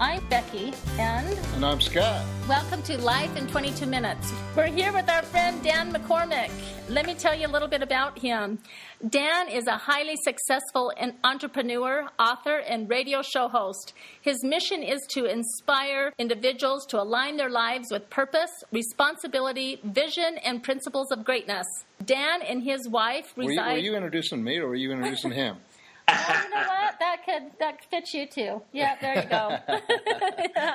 I'm Becky, and And I'm Scott. welcome to Life in 22 Minutes. We're here with our friend Dan McCormick. Let me tell you a little bit about him. Dan is a highly successful entrepreneur, author, and radio show host. His mission is to inspire individuals to align their lives with purpose, responsibility, vision, and principles of greatness. Dan and his wife Were you, reside. were you introducing me or were you introducing him? Oh, you know what? That could that fits you too. Yeah, there you go.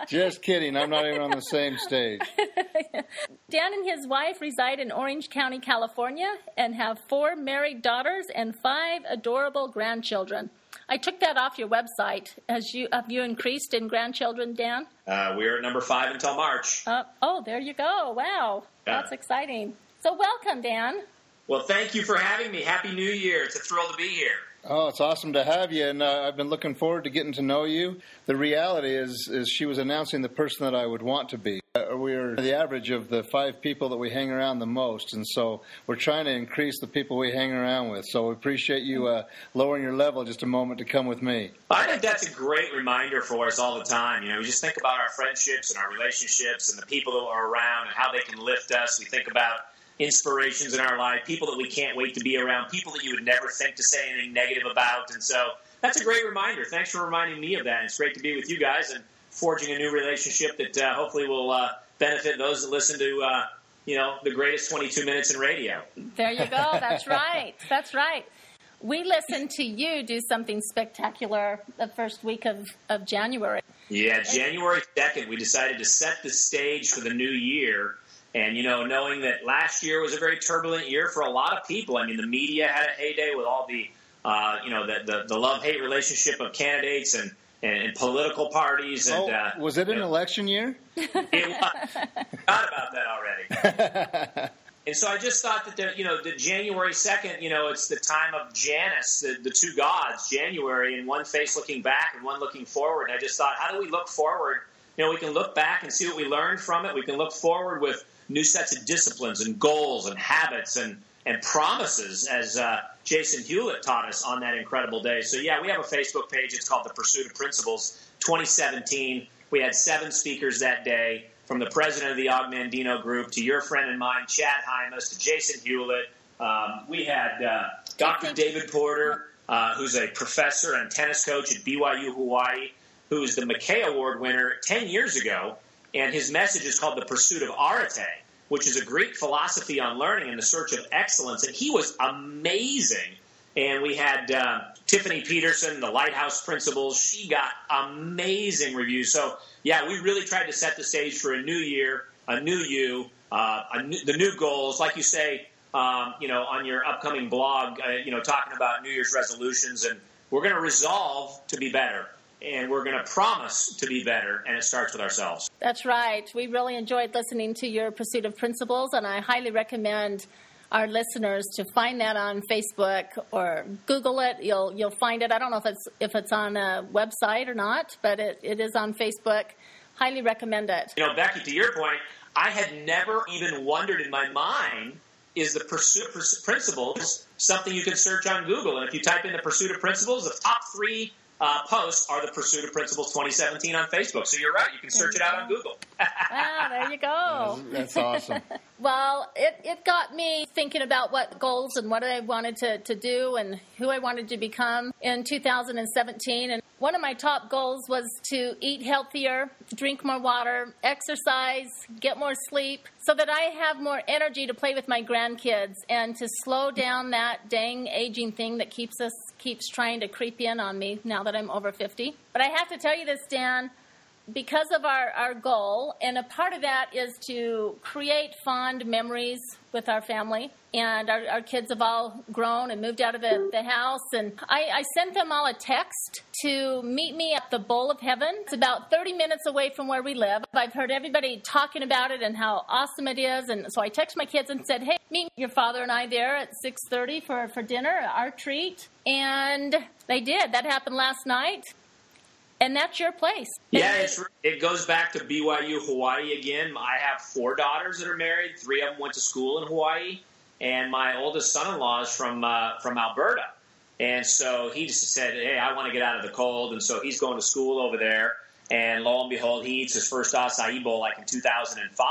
Just kidding. I'm not even on the same stage. Dan and his wife reside in Orange County, California, and have four married daughters and five adorable grandchildren. I took that off your website. Has you have you increased in grandchildren, Dan? Uh, we're at number five until March. Uh, oh, there you go. Wow, Yeah. that's exciting. So welcome, Dan. Well, thank you for having me. Happy New Year. It's a thrill to be here. Oh, it's awesome to have you, and uh, I've been looking forward to getting to know you. The reality is, is she was announcing the person that I would want to be. Uh, we're the average of the five people that we hang around the most, and so we're trying to increase the people we hang around with. So we appreciate you uh, lowering your level just a moment to come with me. I think that's a great reminder for us all the time. You know, we just think about our friendships and our relationships and the people that are around and how they can lift us. We think about inspirations in our life, people that we can't wait to be around, people that you would never think to say anything negative about. And so that's a great reminder. Thanks for reminding me of that. It's great to be with you guys and forging a new relationship that uh, hopefully will uh, benefit those that listen to, uh, you know, the greatest 22 minutes in radio. There you go. That's right. That's right. We listened to you do something spectacular the first week of, of January. Yeah, January 2nd, we decided to set the stage for the new year. And, you know, knowing that last year was a very turbulent year for a lot of people. I mean, the media had a heyday with all the, uh, you know, the, the, the love hate relationship of candidates and, and, and political parties. And, Oh, uh, was it an election year? it was. Forgot about that already. And so I just thought that, the, you know, the January 2nd, you know, it's the time of Janus, the, the two gods, January, and one face looking back and one looking forward. And I just thought, how do we look forward? You know, we can look back and see what we learned from it. We can look forward with new sets of disciplines and goals and habits and, and promises, as uh, Jason Hewlett taught us on that incredible day. So, yeah, we have a Facebook page. It's called The Pursuit of Principles 2017. We had seven speakers that day from the president of the Og Mandino Group to your friend and mine, Chad Hymas, to Jason Hewlett. Um, we had uh, Dr. David Porter, uh, who's a professor and tennis coach at BYU Hawaii, who is the McKay Award winner 10 years ago. And his message is called The Pursuit of Arete, which is a Greek philosophy on learning and the search of excellence. And he was amazing. And we had uh, Tiffany Peterson, the Lighthouse Principles. She got amazing reviews. So, yeah, we really tried to set the stage for a new year, a new you, uh, a new, the new goals. Like you say, um, you know, on your upcoming blog, uh, you know, talking about New Year's resolutions. And we're going to resolve to be better. And we're going to promise to be better. And it starts with ourselves. That's right. We really enjoyed listening to your Pursuit of Principles, and I highly recommend our listeners to find that on Facebook or Google it. You'll you'll find it. I don't know if it's if it's on a website or not, but it, it is on Facebook. Highly recommend it. You know, Becky, to your point, I had never even wondered in my mind is the pursuit of principles something you can search on Google? And if you type in the pursuit of principles, the top three uh, posts are the pursuit of principles 2017 on Facebook. So you're right, you can search it out on Google. Ah, there you go. That's awesome. Well, it, it got me thinking about what goals and what I wanted to, to do and who I wanted to become in 2017. And one of my top goals was to eat healthier, drink more water, exercise, get more sleep, so that I have more energy to play with my grandkids and to slow down that dang aging thing that keeps us keeps trying to creep in on me now that I'm over 50. But I have to tell you this, Dan, because of our, our goal, and a part of that is to create fond memories with our family. and our, our, kids have all grown and moved out of the, the house. And I, I, sent them all a text to meet me at the Bowl of Heaven. It's about 30 minutes away from where we live. I've heard everybody talking about it and how awesome it is. And so I texted my kids and said, hey, meet your father and I there at 6.30 for, for dinner, our treat. And they did. That happened last night and that's your place. Yeah, it goes back to BYU Hawaii again. I have four daughters that are married. Three of them went to school in Hawaii, and my oldest son-in-law is from uh, from Alberta. And so he just said, "Hey, I want to get out of the cold," and so he's going to school over there. And lo and behold, he eats his first acai bowl like in 2005.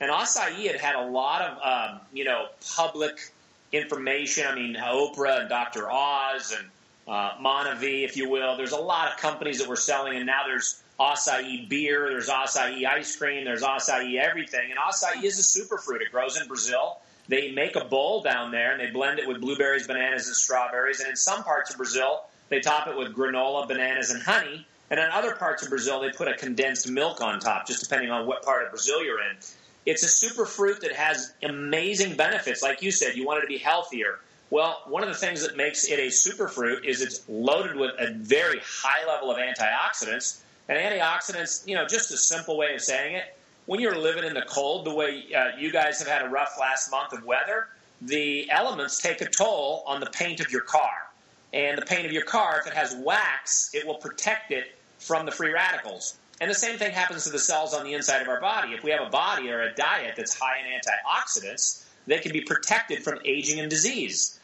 And acai had had a lot of um, you know public information. I mean, Oprah and Dr. Oz and uh, Monavie, if you will. There's a lot of companies that were selling, and now there's acai beer, there's acai ice cream, there's acai everything. And acai is a superfruit. It grows in Brazil. They make a bowl down there, and they blend it with blueberries, bananas, and strawberries. And in some parts of Brazil, they top it with granola, bananas, and honey. And in other parts of Brazil, they put a condensed milk on top, just depending on what part of Brazil you're in. It's a superfruit that has amazing benefits. Like you said, you want it to be healthier. Well, one of the things that makes it a superfruit is it's loaded with a very high level of antioxidants. And antioxidants, you know, just a simple way of saying it, when you're living in the cold, the way uh, you guys have had a rough last month of weather, the elements take a toll on the paint of your car. And the paint of your car, if it has wax, it will protect it from the free radicals. And the same thing happens to the cells on the inside of our body. If we have a body or a diet that's high in antioxidants, they can be protected from aging and disease.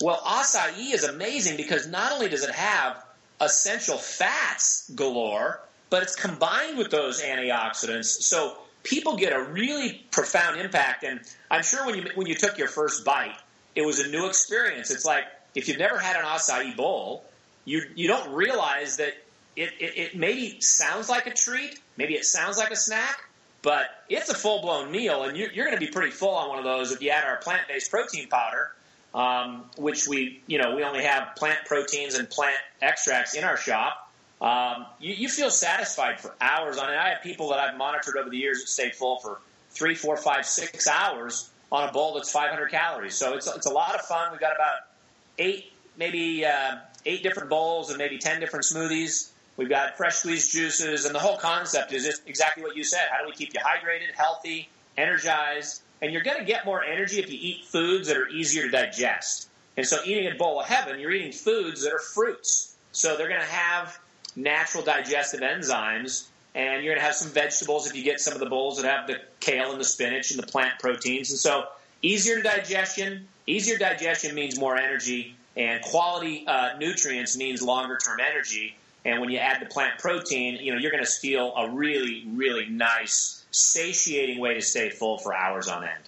Well, acai is amazing because not only does it have essential fats galore, but it's combined with those antioxidants. So people get a really profound impact. And I'm sure when you when you took your first bite, it was a new experience. It's like if you've never had an acai bowl, you you don't realize that it, it, it maybe sounds like a treat, maybe it sounds like a snack, but it's a full blown meal, and you're, you're going to be pretty full on one of those if you add our plant based protein powder, um, which we you know we only have plant proteins and plant extracts in our shop. Um, you, you, feel satisfied for hours on it. I have people that I've monitored over the years that stay full for three, four, five, six hours on a bowl that's 500 calories. So it's it's a lot of fun. We've got about eight, maybe uh, eight different bowls and maybe ten different smoothies. We've got fresh squeezed juices, and the whole concept is just exactly what you said. How do we keep you hydrated, healthy, energized? And you're going to get more energy if you eat foods that are easier to digest. And so, eating a bowl of heaven, you're eating foods that are fruits. So they're going to have natural digestive enzymes, and you're going to have some vegetables if you get some of the bowls that have the kale and the spinach and the plant proteins. And so, easier digestion. Easier digestion means more energy, and quality uh, nutrients means longer term energy. And when you add the plant protein, you know, you're going to feel a really, really nice, satiating way to stay full for hours on end.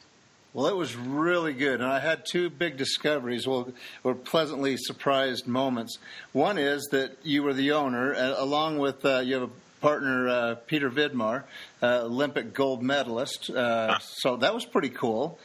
Well, it was really good, and I had two big discoveries, well, or pleasantly surprised moments. One is that you were the owner, uh, along with uh, you have a partner, uh, Peter Vidmar, uh, Olympic gold medalist. Uh, so that was pretty cool.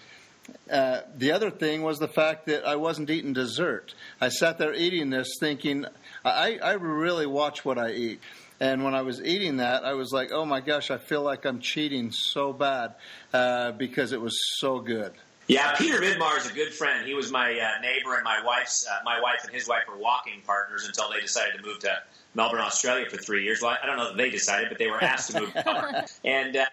Uh, the other thing was the fact that I wasn't eating dessert. I sat there eating this, thinking I, I really watch what I eat. And when I was eating that, I was like, oh my gosh, I feel like I'm cheating so bad uh, because it was so good. Yeah, Peter Vidmar is a good friend. He was my uh, neighbor, and my wife's uh, my wife and his wife were walking partners until they decided to move to Melbourne, Australia, for three years. Well, I don't know if they decided, but they were asked to move. and uh,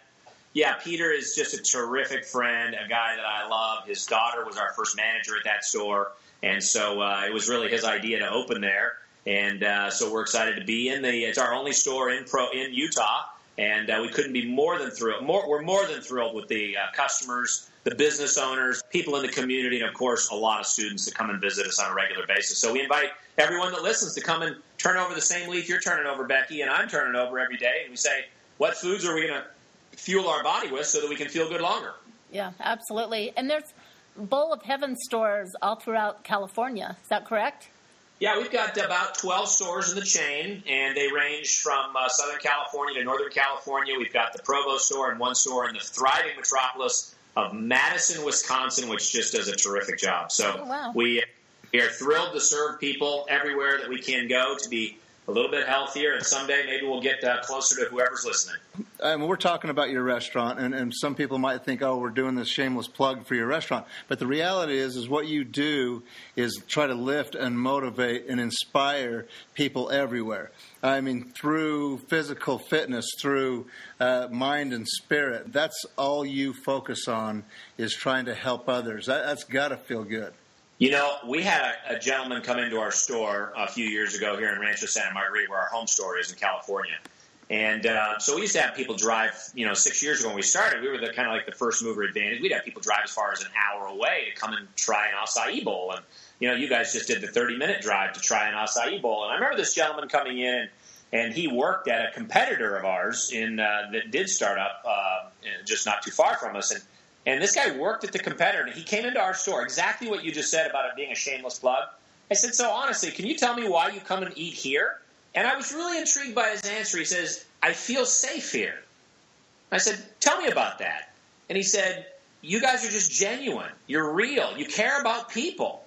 yeah, Peter is just a terrific friend, a guy that I love. His daughter was our first manager at that store, and so uh, it was really his idea to open there and uh, so we're excited to be in the. It's our only store in pro in Utah, and uh, we couldn't be more than thrilled. More, we're more than thrilled with the uh, customers, the business owners, people in the community, and of course, a lot of students that come and visit us on a regular basis. So we invite everyone that listens to come and turn over the same leaf you're turning over, Becky, and I'm turning over every day, and we say, what foods are we going to fuel our body with so that we can feel good longer? Yeah, absolutely. And there's Bowl of Heaven stores all throughout California. Is that correct? Yeah, we've got about 12 stores in the chain, and they range from uh, Southern California to Northern California. We've got the Provo store and one store in the thriving metropolis of Madison, Wisconsin, which just does a terrific job. So oh, wow. we, we are thrilled to serve people everywhere that we can go to be a little bit healthier, and someday maybe we'll get uh, closer to whoever's listening. Um, we're talking about your restaurant, and, and some people might think, "Oh, we're doing this shameless plug for your restaurant." But the reality is, is what you do is try to lift and motivate and inspire people everywhere. I mean, through physical fitness, through uh, mind and spirit. That's all you focus on is trying to help others. That, that's got to feel good. You know, we had a, a, gentleman come into our store a few years ago here in Rancho Santa Margarita, where our home store is in California. And uh, so we used to have people drive, you know, six years ago when we started, we were the kind of like the first mover advantage. We'd have people drive as far as an hour away to come and try an acai bowl. And, you know, you guys just did the 30 minute drive to try an acai bowl. And I remember this gentleman coming in and he worked at a competitor of ours in uh, that did start up uh, just not too far from us. And and this guy worked at the competitor, and he came into our store. Exactly what you just said about it being a shameless plug. I said, so honestly, can you tell me why you come and eat here? And I was really intrigued by his answer. He says, I feel safe here. I said, tell me about that. And he said, you guys are just genuine. You're real. You care about people.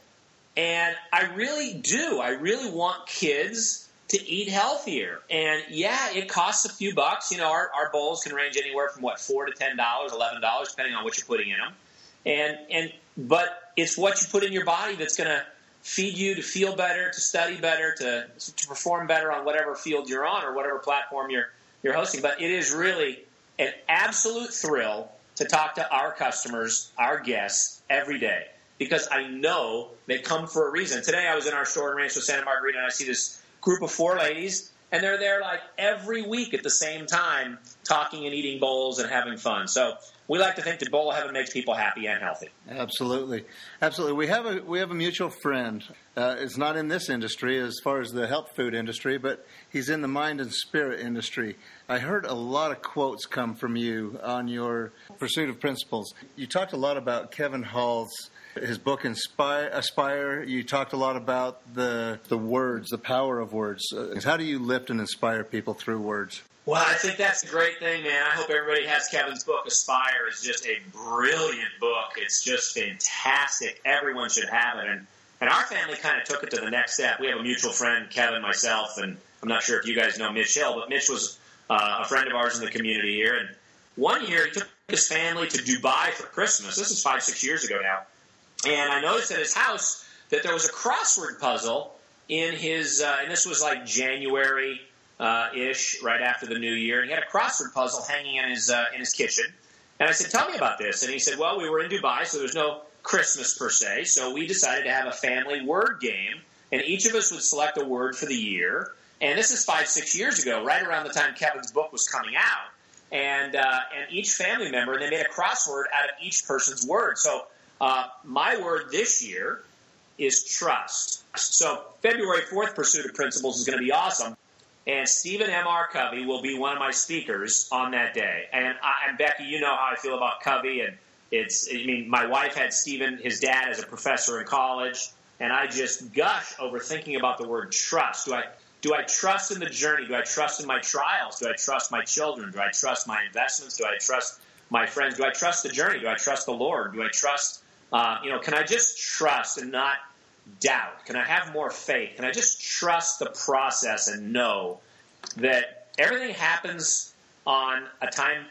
And I really do. I really want kids to eat healthier. And yeah, it costs a few bucks. You know, our, our bowls can range anywhere from what four to ten dollars, eleven dollars, depending on what you're putting in them. And and but it's what you put in your body that's going to feed you to feel better, to study better, to to perform better on whatever field you're on or whatever platform you're you're hosting. But it is really an absolute thrill to talk to our customers, our guests every day because I know they come for a reason. Today I was in our store in Rancho Santa Margarita and I see this group of four ladies, and they're there like every week at the same time, talking and eating bowls and having fun. So we like to think that Bowl Heaven makes people happy and healthy. Absolutely, absolutely. We have a we have a mutual friend. Uh, it's not in this industry as far as the health food industry, but he's in the mind and spirit industry. I heard a lot of quotes come from you on your pursuit of principles. You talked a lot about Kevin Hall's his book Inspire, Aspire. You talked a lot about the the words, the power of words. Uh, how do you lift and inspire people through words? Well, I think that's a great thing, man. I hope everybody has Kevin's book. Aspire is just a brilliant book. It's just fantastic. Everyone should have it. And and our family kind of took it to the next step. We have a mutual friend, Kevin, myself, and I'm not sure if you guys know Mitch Hill, but Mitch was uh, a friend of ours in the community here. And one year he took his family to Dubai for Christmas. This is five, six years ago now. And I noticed at his house that there was a crossword puzzle in his, uh, and this was like January uh, ish, right after the new year. And he had a crossword puzzle hanging in his uh, in his kitchen. And I said, "Tell me about this." And he said, "Well, we were in Dubai, so there's no Christmas per se. So we decided to have a family word game, and each of us would select a word for the year. And this is five, six years ago, right around the time Kevin's book was coming out. And uh, and each family member, they made a crossword out of each person's word. So uh, my word this year is trust. So February 4th, Pursuit of Principles is going to be awesome. And Stephen M. R. Covey will be one of my speakers on that day. And, I, and Becky, you know how I feel about Covey. And it's, I mean, my wife had Stephen, his dad, as a professor in college. And I just gush over thinking about the word trust. Do I, do I trust in the journey? Do I trust in my trials? Do I trust my children? Do I trust my investments? Do I trust my friends? Do I trust the journey? Do I trust the Lord? Do I trust uh, you know, can I just trust and not doubt? Can I have more faith? Can I just trust the process and know that everything happens on a time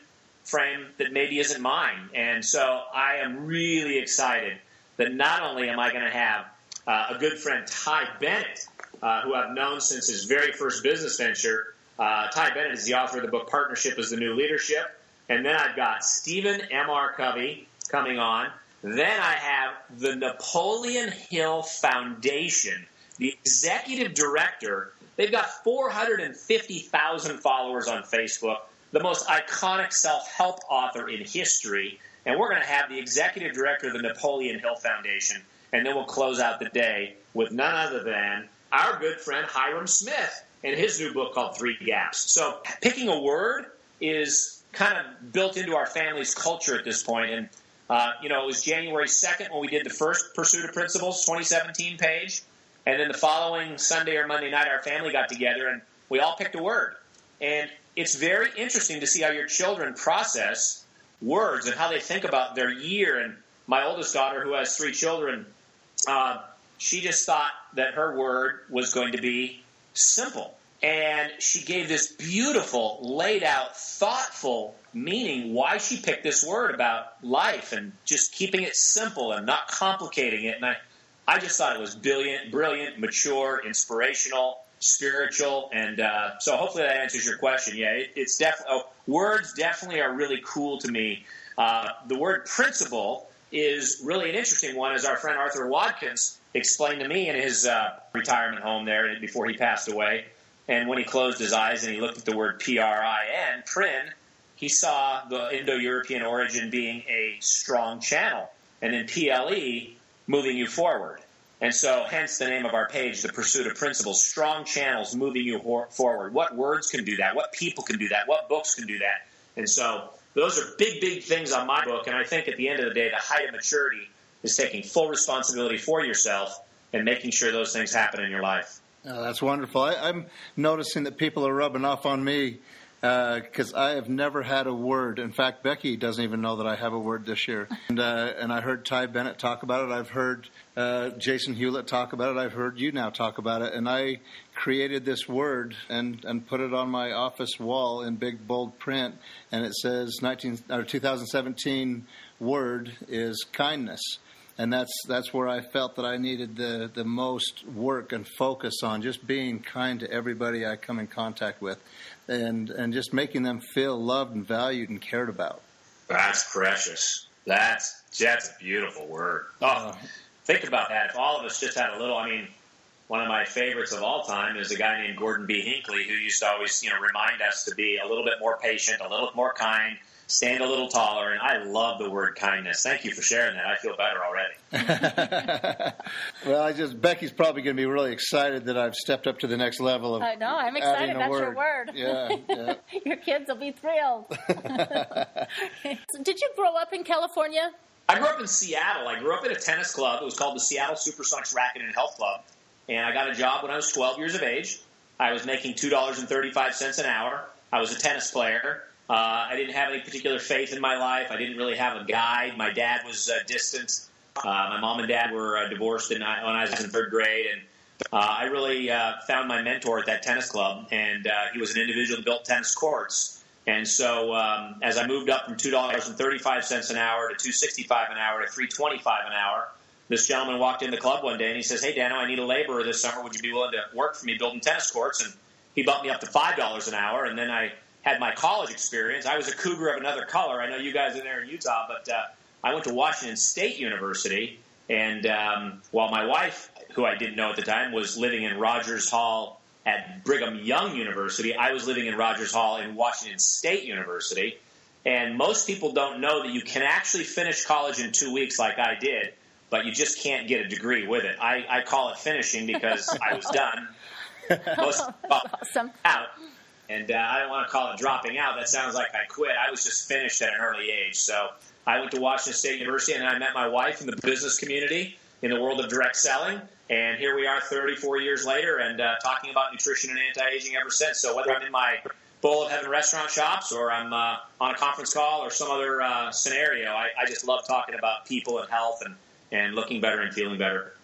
frame that maybe isn't mine? And so I am really excited that not only am I going to have uh, a good friend, Ty Bennett, uh, who I've known since his very first business venture. Uh, Ty Bennett is the author of the book Partnership is the New Leadership. And then I've got Stephen M.R. Covey coming on. Then I have the Napoleon Hill Foundation, the executive director. They've got 450,000 followers on Facebook, the most iconic self help author in history. And we're going to have the executive director of the Napoleon Hill Foundation. And then we'll close out the day with none other than our good friend Hyrum Smith and his new book called Three Gaps. So picking a word is kind of built into our family's culture at this point. And uh, you know, it was January 2nd when we did the first Pursuit of Principles 2017 page. And then the following Sunday or Monday night, our family got together and we all picked a word. And it's very interesting to see how your children process words and how they think about their year. And my oldest daughter, who has three children, uh, she just thought that her word was going to be simple. And she gave this beautiful, laid out, thoughtful meaning why she picked this word about life and just keeping it simple and not complicating it. And I, I just thought it was brilliant, brilliant, mature, inspirational, spiritual, and uh, so hopefully that answers your question. Yeah, it, it's definitely oh, words definitely are really cool to me. Uh, the word principle is really an interesting one, as our friend Arthur Watkins explained to me in his uh, retirement home there before he passed away. And when he closed his eyes and he looked at the word P R I N, prin, he saw the Indo European origin being a strong channel. And then PLE, moving you forward. And so, hence the name of our page, The Pursuit of Principles. Strong channels moving you forward. What words can do that? What people can do that? What books can do that? And so, those are big, big things on my book. And I think at the end of the day, the height of maturity is taking full responsibility for yourself and making sure those things happen in your life. Oh, that's wonderful. I, I'm noticing that people are rubbing off on me because uh, I have never had a word. In fact, Becky doesn't even know that I have a word this year. And, uh, and I heard Ty Bennett talk about it. I've heard uh, Jason Hewlett talk about it. I've heard you now talk about it. And I created this word and, and put it on my office wall in big bold print. And it says 19, or 2017 word is kindness and that's that's where I felt that I needed the the most work and focus on just being kind to everybody I come in contact with, and and just making them feel loved and valued and cared about. That's precious. That's that's a beautiful word. Oh, uh, think about that. If all of us just had a little, I mean, one of my favorites of all time is a guy named Gordon B. Hinckley who used to always, you know, remind us to be a little bit more patient, a little bit more kind, stand a little taller. And I love the word kindness. Thank you for sharing that. I feel better already. well, I just Becky's probably going to be really excited that I've stepped up to the next level of. I know. I'm excited. That's word. your word. Yeah. yeah. your kids will be thrilled. Did you grow up in California? I grew up in Seattle. I grew up in a tennis club. It was called the Seattle Supersonics Racket and Health Club. And I got a job when I was 12 years of age. I was making $2.35 an hour. I was a tennis player. Uh, I didn't have any particular faith in my life. I didn't really have a guide. My dad was uh, distant. Uh, my mom and dad were uh, divorced in, when I was in third grade, and uh, I really uh, found my mentor at that tennis club. And uh, he was an individual that built tennis courts. And so, um, as I moved up from two dollars and thirty-five cents an hour to two sixty-five an hour to three twenty-five an hour, this gentleman walked in the club one day and he says, "Hey, Dano, I need a laborer this summer. Would you be willing to work for me building tennis courts?" And he bumped me up to five dollars an hour, and then I had my college experience. I was a cougar of another color. I know you guys are there in Utah, but uh, I went to Washington State University, and um, while my wife, who I didn't know at the time, was living in Rogers Hall at Brigham Young University, I was living in Rogers Hall in Washington State University. And most people don't know that you can actually finish college in two weeks, like I did, but you just can't get a degree with it. I, I call it finishing because I was done. Most, awesome. Out and uh, I don't want to call it dropping out. That sounds like I quit. I was just finished at an early age. So I went to Washington State University, and I met my wife in the business community in the world of direct selling. And here we are 34 years later and uh, talking about nutrition and anti-aging ever since. So whether I'm in my bowl of heaven restaurant shops or I'm uh, on a conference call or some other uh, scenario, I, I just love talking about people and health and, and looking better and feeling better.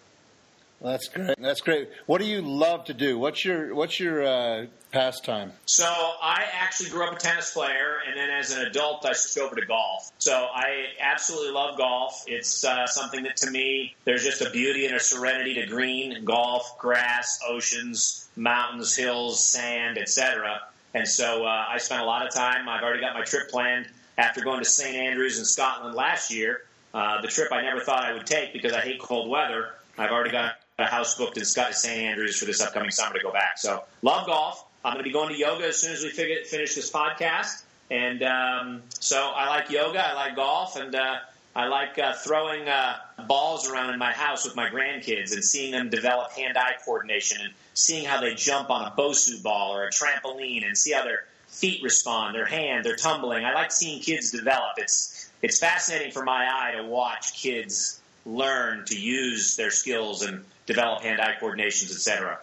That's great. That's great. What do you love to do? What's your What's your uh, pastime? So I actually grew up a tennis player, and then as an adult, I switched over to golf. So I absolutely love golf. It's uh, something that to me, there's just a beauty and a serenity to green, golf, grass, oceans, mountains, hills, sand, etc. And so uh, I spent a lot of time. I've already got my trip planned after going to St Andrews in Scotland last year. Uh, the trip I never thought I would take because I hate cold weather. I've already got a house booked in St. Andrews for this upcoming summer to go back. So love golf. I'm going to be going to yoga as soon as we figure, finish this podcast. And um, so I like yoga, I like golf, and uh, I like uh, throwing uh, balls around in my house with my grandkids and seeing them develop hand-eye coordination and seeing how they jump on a Bosu ball or a trampoline and see how their feet respond, their hand, their tumbling. I like seeing kids develop. It's it's fascinating for my eye to watch kids learn to use their skills and develop hand-eye coordinations, etc.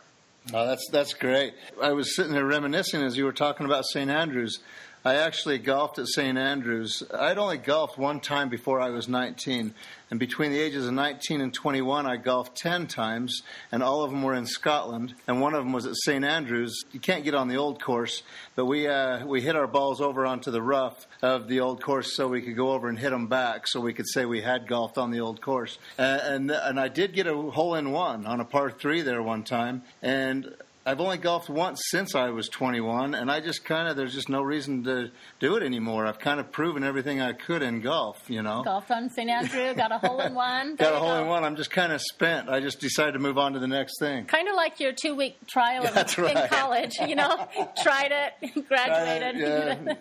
Oh, that's that's great. I was sitting there reminiscing as you were talking about St. Andrews. I actually golfed at St. Andrews. I'd only golfed one time before I was 19. And between the ages of 19 and 21, I golfed 10 times, and all of them were in Scotland. And one of them was at St. Andrews. You can't get on the old course, but we, uh, we hit our balls over onto the rough of the old course so we could go over and hit them back so we could say we had golfed on the old course. Uh, and, and I did get a hole in one on a par three there one time. And I've only golfed once since I was 21, and I just kind of there's just no reason to do it anymore. I've kind of proven everything I could in golf, you know. Golf on St. Andrew, got a hole in one. got a hole go. in one. I'm just kind of spent. I just decided to move on to the next thing. Kind of like your two week trial in, right. in, college, you know. Tried it, graduated. Uh,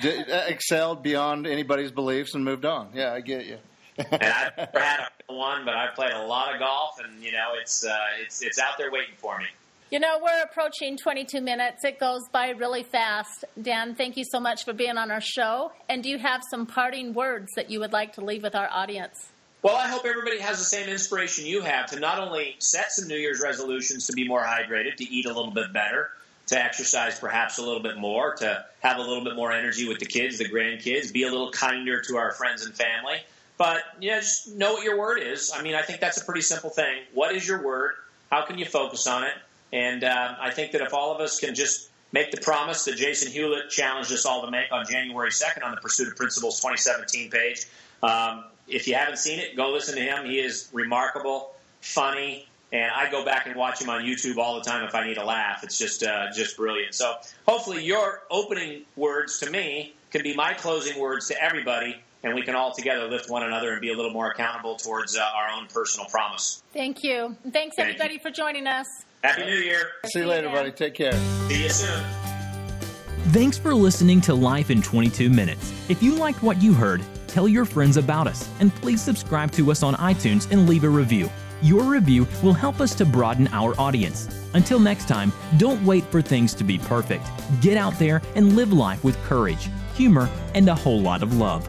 yeah. excelled beyond anybody's beliefs and moved on. Yeah, I get you. and I've never had a one, but I've played a lot of golf, and you know, it's uh, it's it's out there waiting for me. You know, we're approaching 22 minutes. It goes by really fast. Dan, thank you so much for being on our show. And do you have some parting words that you would like to leave with our audience? Well, I hope everybody has the same inspiration you have to not only set some New Year's resolutions to be more hydrated, to eat a little bit better, to exercise perhaps a little bit more, to have a little bit more energy with the kids, the grandkids, be a little kinder to our friends and family. But, you know, just know what your word is. I mean, I think that's a pretty simple thing. What is your word? How can you focus on it? And uh, I think that if all of us can just make the promise that Jason Hewlett challenged us all to make on January 2nd on the Pursuit of Principles 2017 page, um, if you haven't seen it, go listen to him. He is remarkable, funny, and I go back and watch him on YouTube all the time if I need a laugh. It's just uh, just brilliant. So hopefully your opening words to me can be my closing words to everybody, and we can all together lift one another and be a little more accountable towards uh, our own personal promise. Thank you. Thanks Thank everybody you. for joining us. Happy New Year. See you later, buddy. Take care. See you soon. Thanks for listening to Life in 22 Minutes. If you liked what you heard, tell your friends about us, and please subscribe to us on iTunes and leave a review. Your review will help us to broaden our audience. Until next time, don't wait for things to be perfect. Get out there and live life with courage, humor, and a whole lot of love.